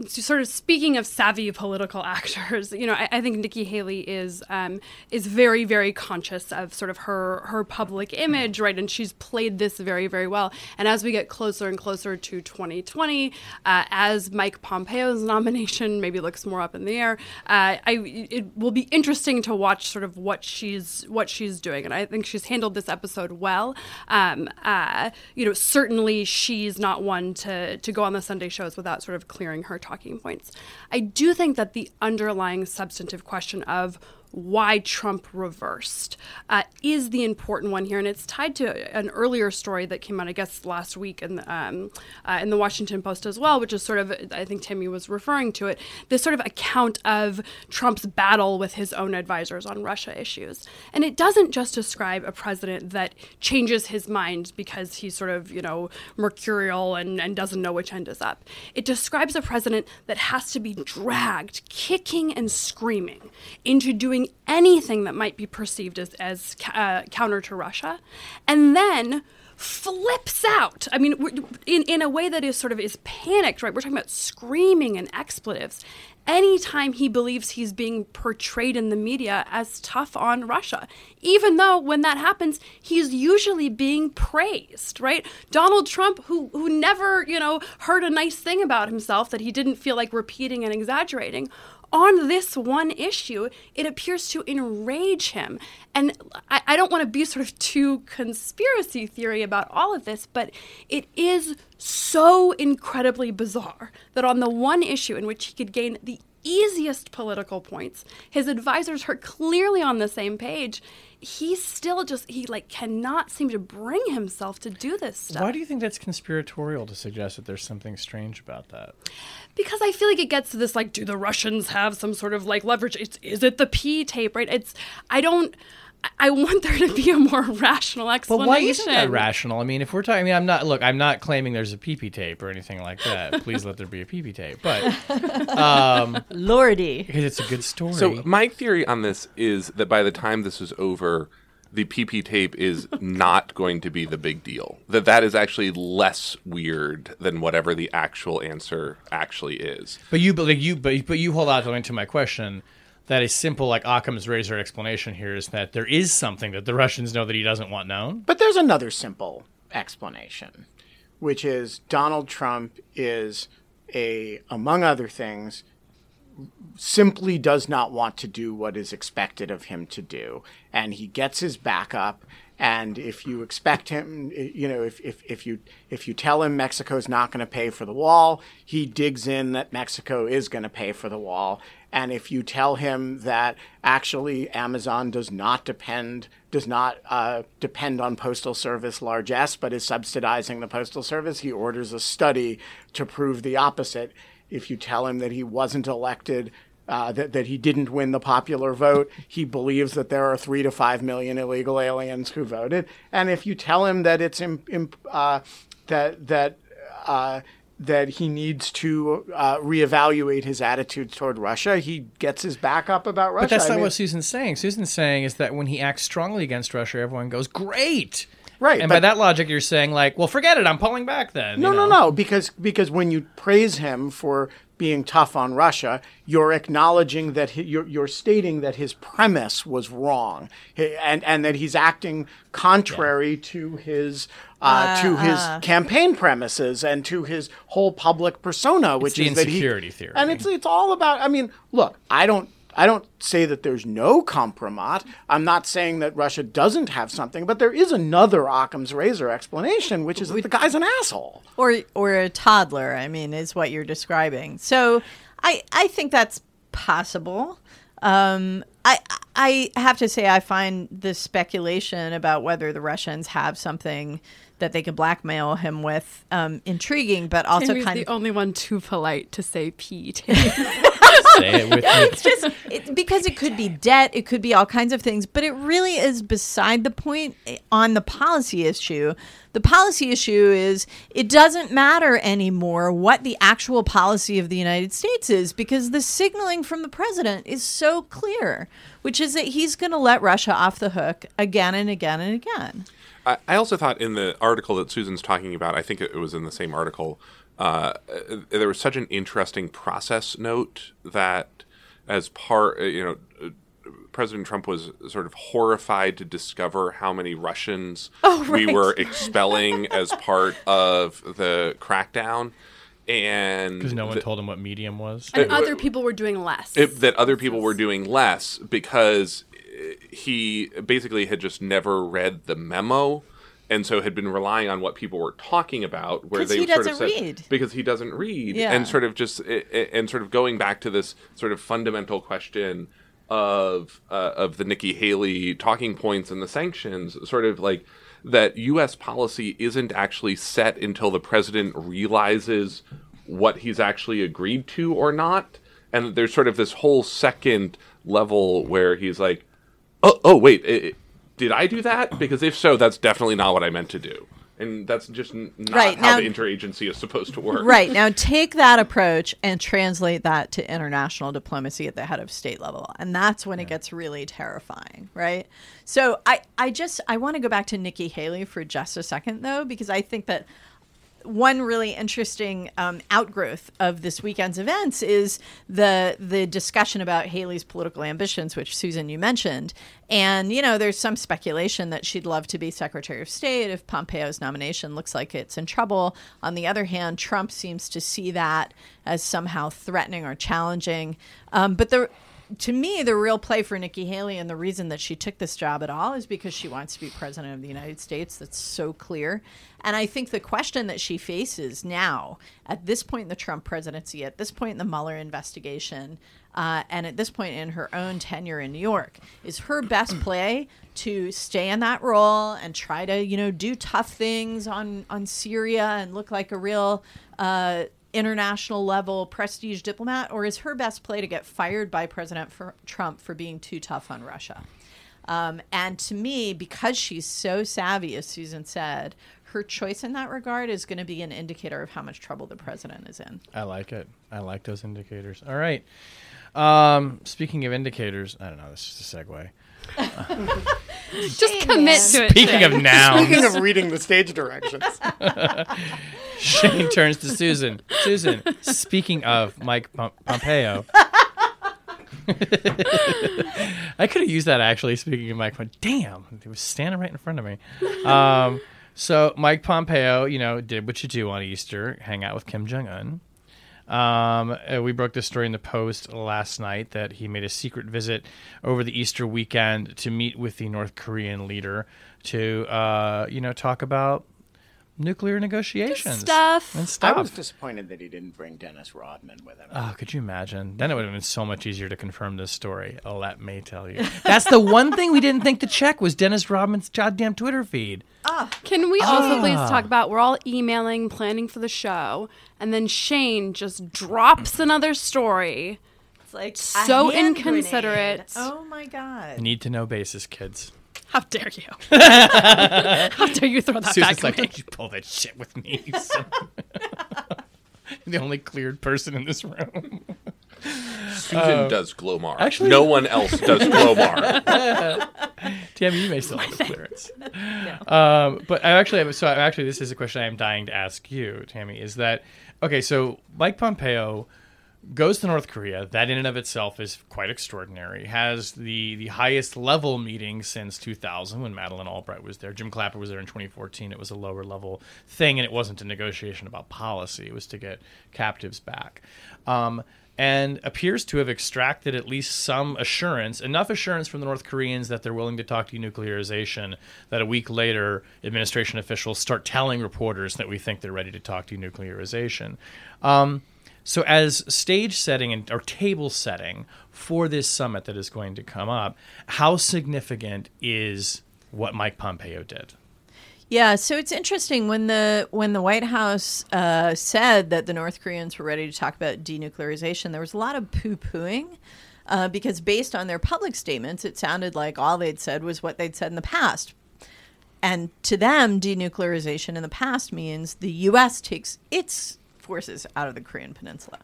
sort of speaking of savvy political [LAUGHS] actors, you know, I, I think Nikki Haley is um, is very, very conscious of sort of her her public image, right? And she's played this very, very well. And as we get closer and closer to 2020, uh, as Mike Pompeo's [LAUGHS] nomination maybe looks more up in the air, uh, I it will be interesting to watch sort of what she's what she's doing. And I think she's handled this episode well. Um, uh, you know, certainly she's not one to to go on the Sunday shows without sort of clearing her talking points. I do think that the underlying substantive question of why Trump reversed uh, is the important one here, and it's tied to an earlier story that came out, I guess, last week in the, um, uh, in the Washington Post as well, which is sort of, I think Timmy was referring to it, this sort of account of Trump's battle with his own advisors on Russia issues, and it doesn't just describe a president that changes his mind because he's sort of, you know, mercurial and, and doesn't know which end is up. It describes a president that has to be dragged, kicking and screaming, into doing doing anything that might be perceived as, as uh, counter to Russia, and then flips out. I mean, in, in a way that is sort of is panicked, right? We're talking about screaming and expletives. Anytime he believes he's being portrayed in the media as tough on Russia, even though when that happens, he's usually being praised, right? Donald Trump, who who never, you know, heard a nice thing about himself that he didn't feel like repeating and exaggerating, on this one issue, it appears to enrage him. And I, I don't want to be sort of too conspiracy theory about all of this, but it is so incredibly bizarre that on the one issue in which he could gain the easiest political points, his advisors are clearly on the same page he still just he like cannot seem to bring himself to do this stuff. Why do you think that's conspiratorial to suggest that there's something strange about that? Because I feel like it gets to this like, do the Russians have some sort of like leverage? It's, is it the P tape? Right? It's I don't. I want there to be a more [LAUGHS] rational explanation. But why isn't that rational? I mean, if we're talking, I mean, I'm not. Look, I'm not claiming there's a PP tape or anything like that. [LAUGHS] Please let there be a PP tape. But, [LAUGHS] um, lordy, because it's a good story. So my theory on this is that by the time this is over, the PP tape is not going to be the big deal. That that is actually less weird than whatever the actual answer actually is. But you, but like you, but but you hold out to my question that a simple like Occam's razor explanation here is that there is something that the Russians know that he doesn't want known. But there's another simple explanation, which is Donald Trump is a among other things simply does not want to do what is expected of him to do and he gets his back up and if you expect him, you know, if, if, if you if you tell him Mexico's not going to pay for the wall, he digs in that Mexico is going to pay for the wall. And if you tell him that actually Amazon does not depend does not uh, depend on postal service largesse, but is subsidizing the postal service, he orders a study to prove the opposite. If you tell him that he wasn't elected uh, that, that he didn't win the popular vote. He believes that there are three to five million illegal aliens who voted. And if you tell him that it's imp, imp, uh, that that uh, that he needs to uh, reevaluate his attitude toward Russia, he gets his back up about Russia. But that's I not mean- what Susan's saying. Susan's saying is that when he acts strongly against Russia, everyone goes, great. Right, And by that logic, you're saying, like, well, forget it. I'm pulling back then. No, you no, know? no. Because because when you praise him for being tough on Russia, you're acknowledging that he, you're you're stating that his premise was wrong, and and that he's acting contrary to his. Uh, to his campaign premises and to his whole public persona, which the is that he insecurity theory. and it's it's all about. I mean, look, I don't I don't say that there's no compromat. I'm not saying that Russia doesn't have something, but there is another Occam's razor explanation, which is that the guy's an asshole. or or a toddler i mean is what you're describing so i i think that's possible um i i have to say i find the speculation about whether the russians have something that they could blackmail him with um intriguing but also Tammy's kind the of the only one too polite to say Pete. [LAUGHS] Say it with me. it's just it, because it could be debt, it could be all kinds of things, but it really is beside the point eh, on the policy issue. The policy issue is it doesn't matter anymore what the actual policy of the United States is because the signaling from the president is so clear, which is that he's going to let Russia off the hook again and again and again. I, I also thought in the article that Susan's talking about, I think it was in the same article, uh, uh, there was such an interesting process note that as part, uh, you know, uh, President Trump was sort of horrified to discover how many Russians [LAUGHS] we were expelling as part of the crackdown. And Because no one the- told him what medium was. and other people were doing less. it, that other people were doing less because he basically had just never read the memo and so had been relying on what people were talking about where they he sort of said read. because he doesn't read Yeah. and sort of just and sort of going back to this sort of fundamental question of uh, of the Nikki Haley talking points and the sanctions sort of like that US policy isn't actually set until the president realizes what he's actually agreed to or not and there's sort of this whole second level where he's like oh oh wait i i- did I do that because if so that's definitely not what I meant to do and that's just n- not Right, how now- the interagency is supposed to work Right. Now [LAUGHS] take that approach and translate that to international diplomacy at the head of state level. And that's when it gets really terrifying, right? So I, I just I want to go back to Nikki Haley for just a second though, because I think that one really interesting um, outgrowth of this weekend's events is the the discussion about Haley's political ambitions, which Susan you mentioned. And you know, there's some speculation that she'd love to be Secretary of State if Pompeo's nomination looks like it's in trouble. On the other hand, Trump seems to see that as somehow threatening or challenging. Um, but the to me, the real play for Nikki Haley and the reason that she took this job at all is because she wants to be president of the United States. That's so clear. And I think the question that she faces now, at this point in the Trump presidency, at this point in the Mueller investigation, uh, and at this point in her own tenure in New York, is her best [CLEARS THROAT] play to stay in that role and try to, you know, do tough things on on Syria and look like a real. Uh, international level prestige diplomat, or is her best play to get fired by President for Trump for being too tough on Russia? Um, and to me, because she's so savvy, as Susan said, her choice in that regard is going to be an indicator of how much trouble the president is in. I like it. I like those indicators. All right. Um, speaking of indicators, I don't know. This is a segue. Just commit to it. Speaking of nouns, Speaking of reading the stage directions, [LAUGHS] Shane turns to Susan. Susan, speaking of Mike Pom- Pompeo. [LAUGHS] I could have used that actually. Speaking of Mike, Pom- damn, he was standing right in front of me. Um, so Mike Pompeo, you know, did what you do on Easter: hang out with Kim Jong Un. Um, uh, we broke this story in the Post last night that he made a secret visit over the Easter weekend to meet with the North Korean leader to, uh, you know, talk about nuclear negotiations stuff. and I was disappointed that he didn't bring Dennis Rodman with him. Oh, could you imagine? Then it would have been so much easier to confirm this story. Oh, let me tell you. [LAUGHS] That's the one thing we didn't think to check was Dennis Rodman's goddamn Twitter feed. Can we also please Ah. talk about we're all emailing, planning for the show, and then Shane just drops another story. It's like So inconsiderate. Oh my god! Need to know basis, kids. How dare you? [LAUGHS] How dare you throw that Susan's back like, at me? don't you pull that shit with me. you son of the only cleared person in this room. Susan does Glomar. actually- no one else does Glomar. [LAUGHS] Tammy, you may still have the [LAUGHS] clearance. Um, but I actually have, so actually this is a question I am dying to ask you, Tammy. Is that okay? So Mike Pompeo goes to North Korea. That in and of itself is quite extraordinary. Has the the highest level meeting since 2000 when Madeleine Albright was there. Jim Clapper was there in 2014. It was a lower level thing, and it wasn't a negotiation about policy. It was to get captives back. Um, and appears to have extracted at least some assurance, enough assurance from the North Koreans that they're willing to talk to denuclearization, that a week later, administration officials start telling reporters that we think they're ready to talk to denuclearization. Um, so, as stage setting and or table setting for this summit that is going to come up, how significant is what Mike Pompeo did? Yeah, so it's interesting when the when the White House uh, said that the North Koreans were ready to talk about denuclearization, there was a lot of poo pooing. Uh, because based on their public statements, it sounded like all they'd said was what they'd said in the past. And to them, denuclearization in the past means the U.S. takes its forces out of the Korean Peninsula.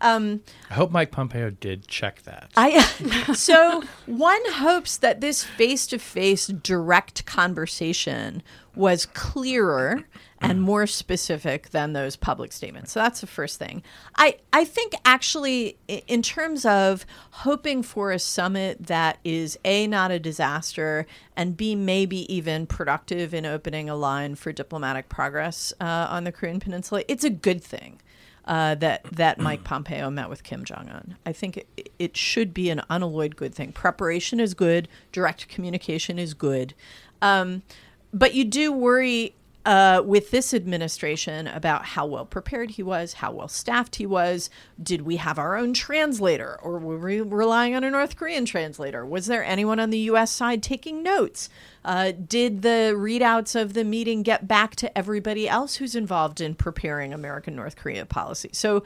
Um, I hope Mike Pompeo did check that. I [LAUGHS] so one hopes that this face-to-face direct conversation was clearer and more specific than those public statements. So that's the first thing. I I think actually in terms of hoping for a summit that is a not a disaster and b maybe even productive in opening a line for diplomatic progress uh, on the Korean Peninsula, it's a good thing uh, that that Mike Pompeo met with Kim Jong Un. I think it, it should be an unalloyed good thing. Preparation is good. Direct communication is good, um, but you do worry uh, with this administration about how well prepared he was, how well staffed he was. Did we have our own translator, or were we relying on a North Korean translator? Was there anyone on the U.S. side taking notes? Uh, did the readouts of the meeting get back to everybody else who's involved in preparing American North Korea policy? So,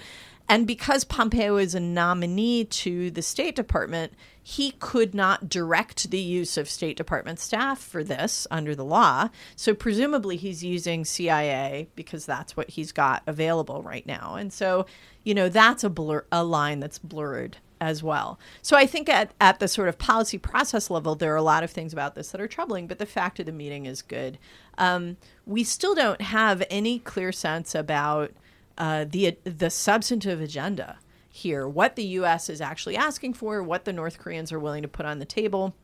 and because Pompeo is a nominee to the State Department, he could not direct the use of State Department staff for this under the law. So, presumably, he's using CIA because that's what he's got available right now. And so, you know, that's a blur, a line that's blurred as well. So I think at, at the sort of policy process level, there are a lot of things about this that are troubling, but the fact of the meeting is good. Um, we still don't have any clear sense about uh, the the substantive agenda here, what the U.S. is actually asking for, what the North Koreans are willing to put on the table.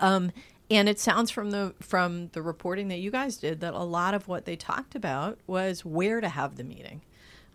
Um, and it sounds from the from the reporting that you guys did that a lot of what they talked about was where to have the meeting,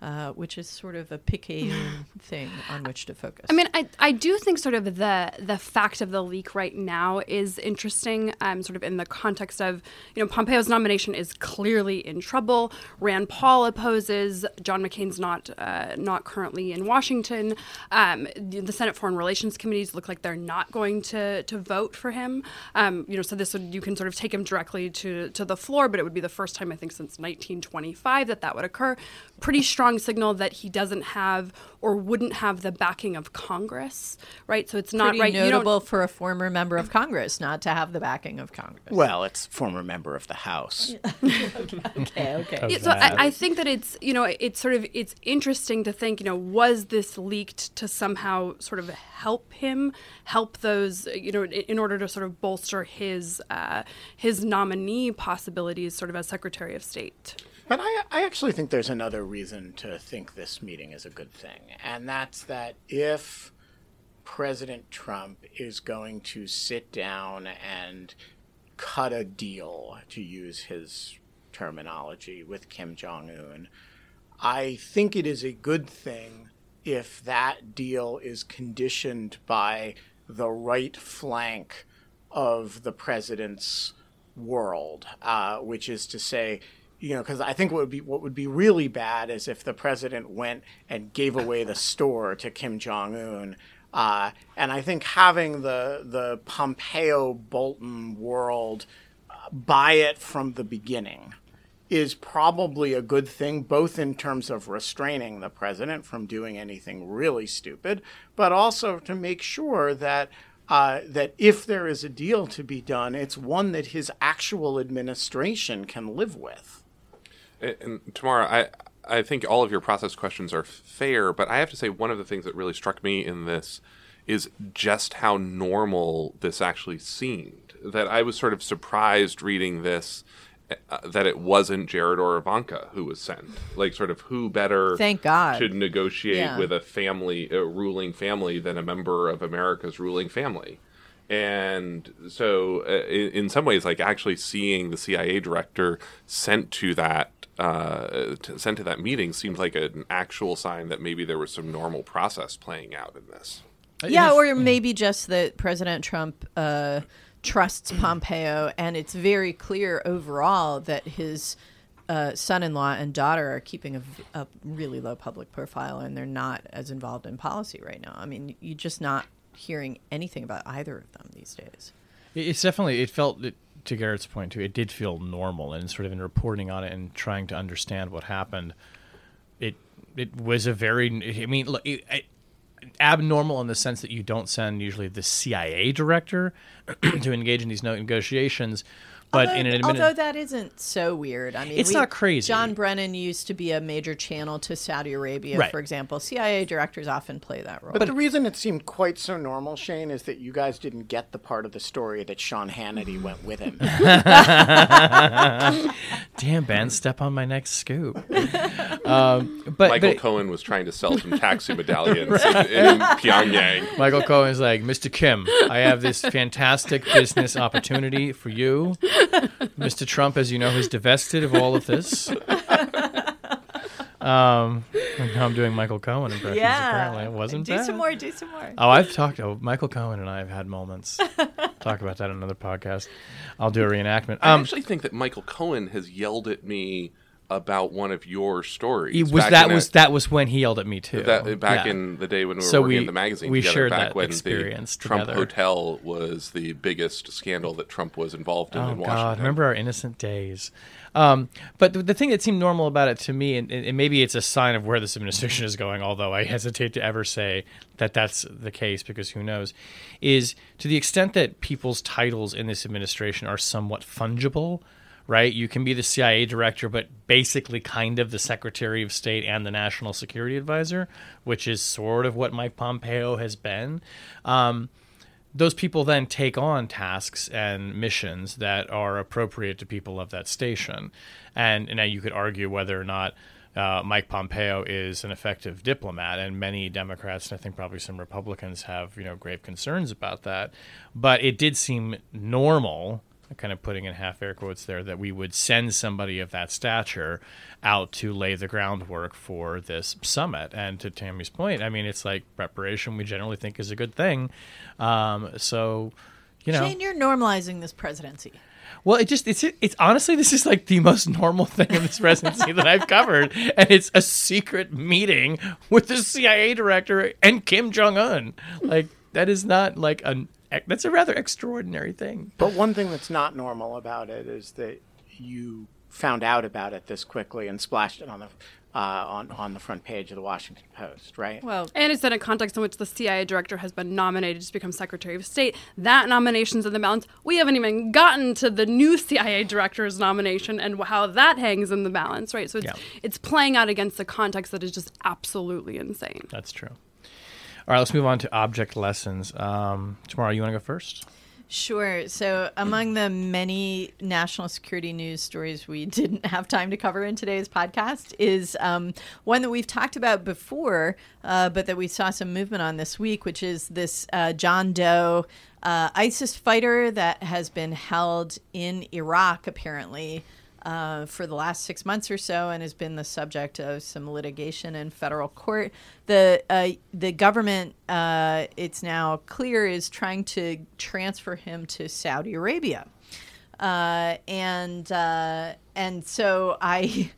uh, which is sort of a picky [SIGHS] thing on which to focus. I mean, I, I do think sort of the the fact of the leak right now is interesting, um, sort of in the context of, you know, Pompeo's nomination is clearly in trouble. Rand Paul opposes. John McCain's not uh, not currently in Washington. Um, the, the Senate Foreign Relations committees look like they're not going to to vote for him. Um, you know, so this would you can sort of take him directly to to the floor, but it would be the first time I think since 1925 that that would occur. Pretty strong signal that he doesn't have or wouldn't have the backing of Congress, right? So it's not pretty right. You don't- notable for a former member of Congress not to have the backing of Congress. Well, it's former member of the House. [LAUGHS] okay, okay. Yeah, so I, I think that it's you know it's sort of it's interesting to think you know was this leaked to somehow sort of help him help those you know in, in order to sort of bolster his uh, his nominee possibilities sort of as Secretary of State. But I, I actually think there's another reason to think this meeting is a good thing, and that's that if President Trump is going to sit down and cut a deal, to use his terminology, with Kim Jong un, I think it is a good thing if that deal is conditioned by the right flank of the president's world, uh, which is to say, you know, because I think what would be what would be really bad is if the president went and gave away the store to Kim Jong Un. Uh, and I think having the the Pompeo Bolton world uh, buy it from the beginning is probably a good thing, both in terms of restraining the president from doing anything really stupid, but also to make sure that uh, that if there is a deal to be done, it's one that his actual administration can live with. And, Tamara, I I think all of your process questions are fair, but I have to say one of the things that really struck me in this is just how normal this actually seemed. That I was sort of surprised reading this uh, that it wasn't Jared or Ivanka who was sent. Like, sort of, who better? Thank God. To negotiate Yeah. with a family, a ruling family, than a member of America's ruling family. And so, uh, in, in some ways, like actually seeing the CIA director sent to that uh, to, sent to that meeting seemed like an actual sign that maybe there was some normal process playing out in this. Yeah, or maybe just that President Trump uh, trusts Pompeo, and it's very clear overall that his uh, son-in-law and daughter are keeping a really low public profile, and they're not as involved in policy right now. I mean, you're just not hearing anything about either of them these days. It's definitely it felt it, to Garrett's point too. It did feel normal, and sort of in reporting on it and trying to understand what happened, it it was a very. I mean, look, it, it, abnormal in the sense that you don't send usually the CIA director [CLEARS THROAT] to engage in these negotiations, but although, in an although that isn't so weird. I mean, It's not crazy. John Brennan used to be a major channel to Saudi Arabia, Right. for example. CIA directors often play that role. But, the reason it seemed quite so normal, Shane, is that you guys didn't get the part of the story that Sean Hannity went with him. [LAUGHS] damn Ben, step on my next scoop. [LAUGHS] um, but Michael but- Cohen was trying to sell some taxi [LAUGHS] medallions in, in Pyongyang. Michael Cohen's like, Mr. Kim, I have this fantastic business opportunity for you. [LAUGHS] Mr. Trump, as you know, has divested of all of this. [LAUGHS] Um, and now I'm doing Michael Cohen impressions. Apparently, it wasn't do bad. some more. Do some more. Oh, I've talked. Oh, Michael Cohen and I have had moments. [LAUGHS] Talk about that in another podcast. I'll do a reenactment. I Um, actually think that Michael Cohen has yelled at me about one of your stories. it was back that was a- that was when he yelled at me too. that back Yeah. in the day when we were So working we- in the magazine we together, shared back that when experience the Trump together. Hotel was the biggest scandal that Trump was involved in Oh in Washington. God! Remember our innocent days. Um, but the, the thing that seemed normal about it to me, and, and maybe it's a sign of where this administration is going, although I hesitate to ever say that that's the case because who knows, is to the extent that people's titles in this administration are somewhat fungible. Right, you can be the CIA director, but basically kind of the Secretary of State and the National Security Advisor, which is sort of what Mike Pompeo has been. Um, those people then take on tasks and missions that are appropriate to people of that station. And, now you could argue whether or not uh, Mike Pompeo is an effective diplomat, and many Democrats, and I think probably some Republicans, have you know grave concerns about that. But it did seem normal, kind of putting in half air quotes there, that we would send somebody of that stature out to lay the groundwork for this summit. And to Tammy's point, I mean, it's like preparation we generally think is a good thing. Um, so, you know, Shane, you're normalizing this presidency. well, it just it's it's honestly this is like the most normal thing in this presidency that I've covered, and it's a secret meeting with the CIA director and Kim Jong Un. Like that is not like an that's a rather extraordinary thing. But one thing that's not normal about it is that you found out about it this quickly and splashed it on the uh, on on the front page of the Washington Post, right? Well, And it's in a context in which the CIA director has been nominated to become Secretary of State. That nomination's in the balance. We haven't even gotten to the new CIA director's nomination and how that hangs in the balance, right? So it's, Yeah. it's playing out against a context that is just absolutely insane. That's true. All right, let's move on to object lessons. Um, Tamara, you want to go first? Sure. So, among the many national security news stories we [LAUGHS] didn't have time to cover in today's podcast is um, one that we've talked about before, uh, but that we saw some movement on this week, which is this uh, John Doe uh, ISIS fighter that has been held in Iraq, apparently. Uh, for the last six months or so, and has been the subject of some litigation in federal court. The uh, the government, uh, it's now clear, is trying to transfer him to Saudi Arabia, uh, and uh, and so I.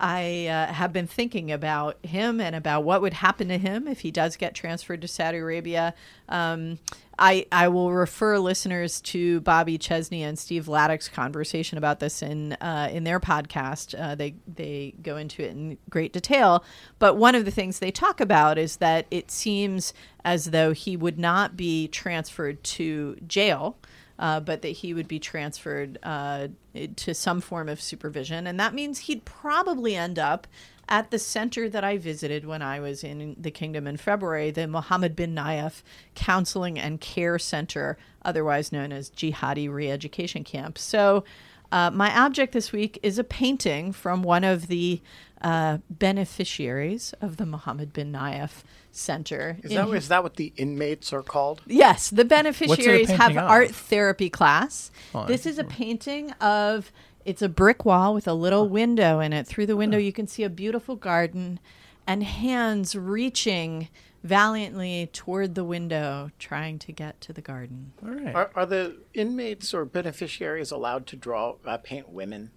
I uh, have been thinking about him and about what would happen to him if he does get transferred to Saudi Arabia. Um, I I will refer listeners to Bobby Chesney and Steve Vladeck's conversation about this in uh, in their podcast. Uh, they they go into it in great detail. But one of the things they talk about is that it seems as though he would not be transferred to jail uh, but that he would be transferred uh, to some form of supervision. And that means he'd probably end up at the center that I visited when I was in the kingdom in February, the Mohammed bin Nayef Counseling and Care Center, otherwise known as Jihadi Re-Education Camp. So, uh, my object this week is a painting from one of the uh, beneficiaries of the Mohammed bin Nayef Center. Is that, is that what the inmates are called? Yes, the beneficiaries have of? art therapy class. this is a painting of it's a brick wall with a little window in it. Through the window you can see a beautiful garden and hands reaching valiantly toward the window trying to get to the garden. All right. Are, are the inmates or beneficiaries allowed to draw uh, paint women?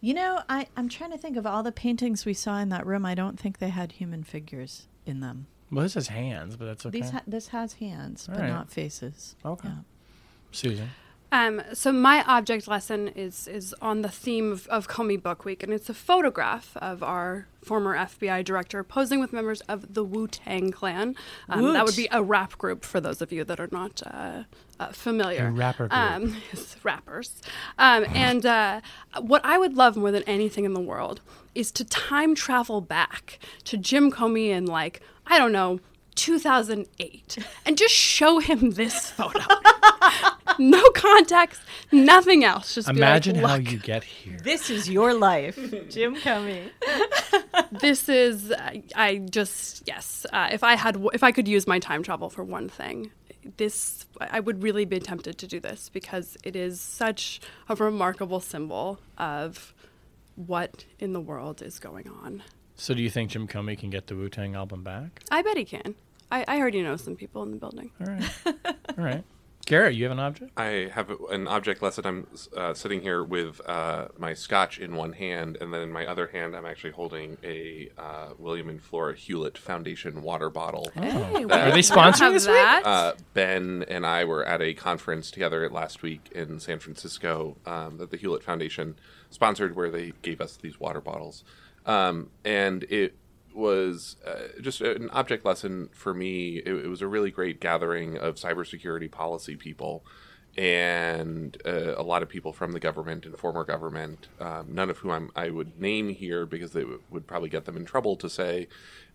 You know, I, I'm trying to think of all the paintings we saw in that room. I don't think they had human figures in them. Well, this has hands, but that's okay. These ha- this has hands, but right. not faces. Okay. Yeah. Susan. Um, so my object lesson is is on the theme of, of Comey Book Week, and it's a photograph of our former FBI director posing with members of the Wu Tang Clan. Um, that would be a rap group for those of you that are not uh, uh, familiar. A rapper group. Um, [LAUGHS] rappers. Um, and uh, what I would love more than anything in the world is to time travel back to Jim Comey in like I don't know. 2008 and just show him this photo [LAUGHS] [LAUGHS] no context, nothing else. Just be like, Imagine how you get here. This is your life, [LAUGHS] Jim Comey. [LAUGHS] this is. I, I just yes. Uh, if I had, w- if I could use my time travel for one thing, this I would really be tempted to do this because it is such a remarkable symbol of what in the world is going on. So, do you think Jim Comey can get the Wu Tang album back? I bet he can. I, I heard you know some people in the building. All right. All right. Garrett, you have an object? I have an object lesson. I'm uh, sitting here with uh, my scotch in one hand, and then in my other hand, I'm actually holding a uh, William and Flora Hewlett Foundation water bottle. Hey, Are they sponsoring this week? Uh, ben and I were at a conference together last week in San Francisco um, that the Hewlett Foundation sponsored, where they gave us these water bottles. Um, and it was uh, just an object lesson for me. It, it was a really great gathering of cybersecurity policy people and uh, a lot of people from the government and former government, um, none of whom I'm, I would name here because they w- would probably get them in trouble to say.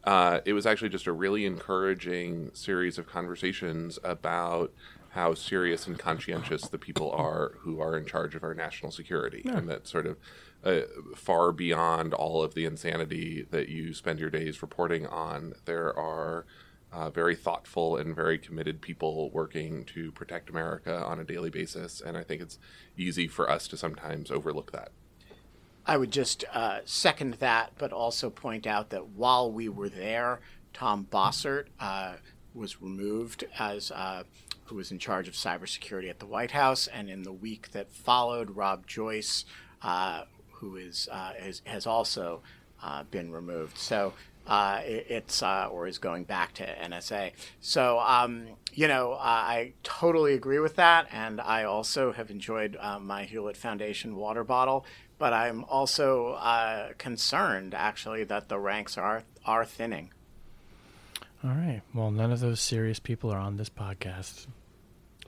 Uh, it was actually just a really encouraging series of conversations about how serious and conscientious the people are who are in charge of our national security, and that sort of uh, far beyond all of the insanity that you spend your days reporting on, there are uh, very thoughtful and very committed people working to protect America on a daily basis. And I think it's easy for us to sometimes overlook that. I would just uh, second that, but also point out that while we were there, Tom Bossert uh, was removed as uh, who was in charge of cybersecurity at the White House, and in the week that followed, Rob Joyce, uh, who is, uh, is has also uh, been removed. So. Uh, it, it's uh, or is going back to NSA. So um, you know, I totally agree with that, and I also have enjoyed my Hewlett Foundation water bottle. But I'm also concerned, actually, that the ranks are are thinning. All right. Well, none of those serious people are on this podcast.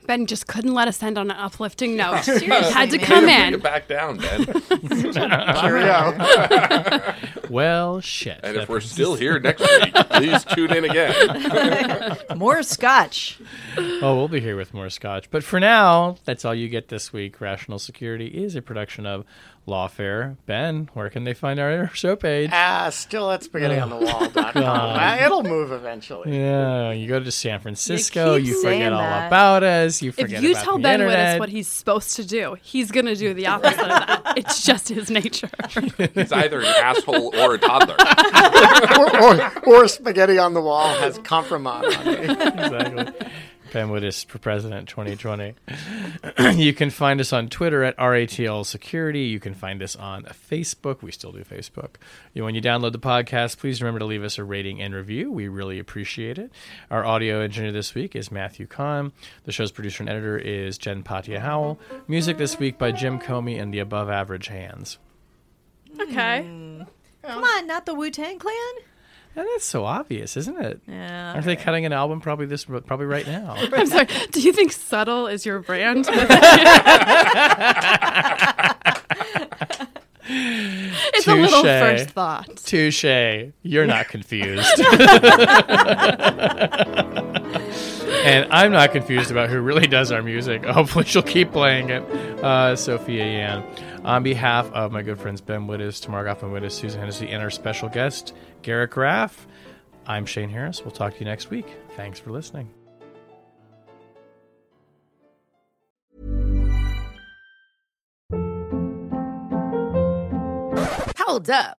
Ben just couldn't let us end on an uplifting note. [LAUGHS] Seriously, had to man. come Bring in. it back down, Ben. [LAUGHS] Here we. [LAUGHS] Well, shit. and if we're brings still here next week, please tune in again. More scotch. Oh, we'll be here with more scotch. But for now, that's all you get this week. Rational Security is a production of Lawfare. Ben, where can they find our [LAUGHS] show page? Ah, still at spaghettionthewall.com. Uh, It'll move eventually. Yeah, you go to San Francisco, keep you, forget all that. about us, you forget If forget you about tell the Ben. Wittes what he's supposed to do, he's going to do the opposite of that. [LAUGHS] It's just his nature. [LAUGHS] He's either an asshole or a toddler. or, or, or spaghetti on the wall has compromise on me. exactly. Ben Wittes for President 2020. [CLEARS THROAT] you can find us on Twitter at RATL Security. You can find us on Facebook. We still do Facebook. When you download the podcast, please remember to leave us a rating and review. We really appreciate it. Our audio engineer this week is Matthew Kahn. The show's producer and editor is Jen Patja Howell. Music this week by Jim Comey and the Above Average Hands. Okay. Hmm. Come on, not the Wu Tang Clan. And that's so obvious, isn't it? Yeah. Aren't they cutting an album probably this probably right now? [LAUGHS] I'm sorry. Do you think subtle is your brand? [LAUGHS] it's Tune little Touche. first thought. Touche. You're not confused. [LAUGHS] and I'm not confused about who really does our music. Hopefully, she'll keep playing it. Uh, Sophia Yan. On behalf of my good friends Ben Wittes, Tamar Cofman Wittes, Susan Hennessey, and our special guest, Garrett Graff, I'm Shane Harris. We'll talk to you next week. Thanks for listening. Hold up.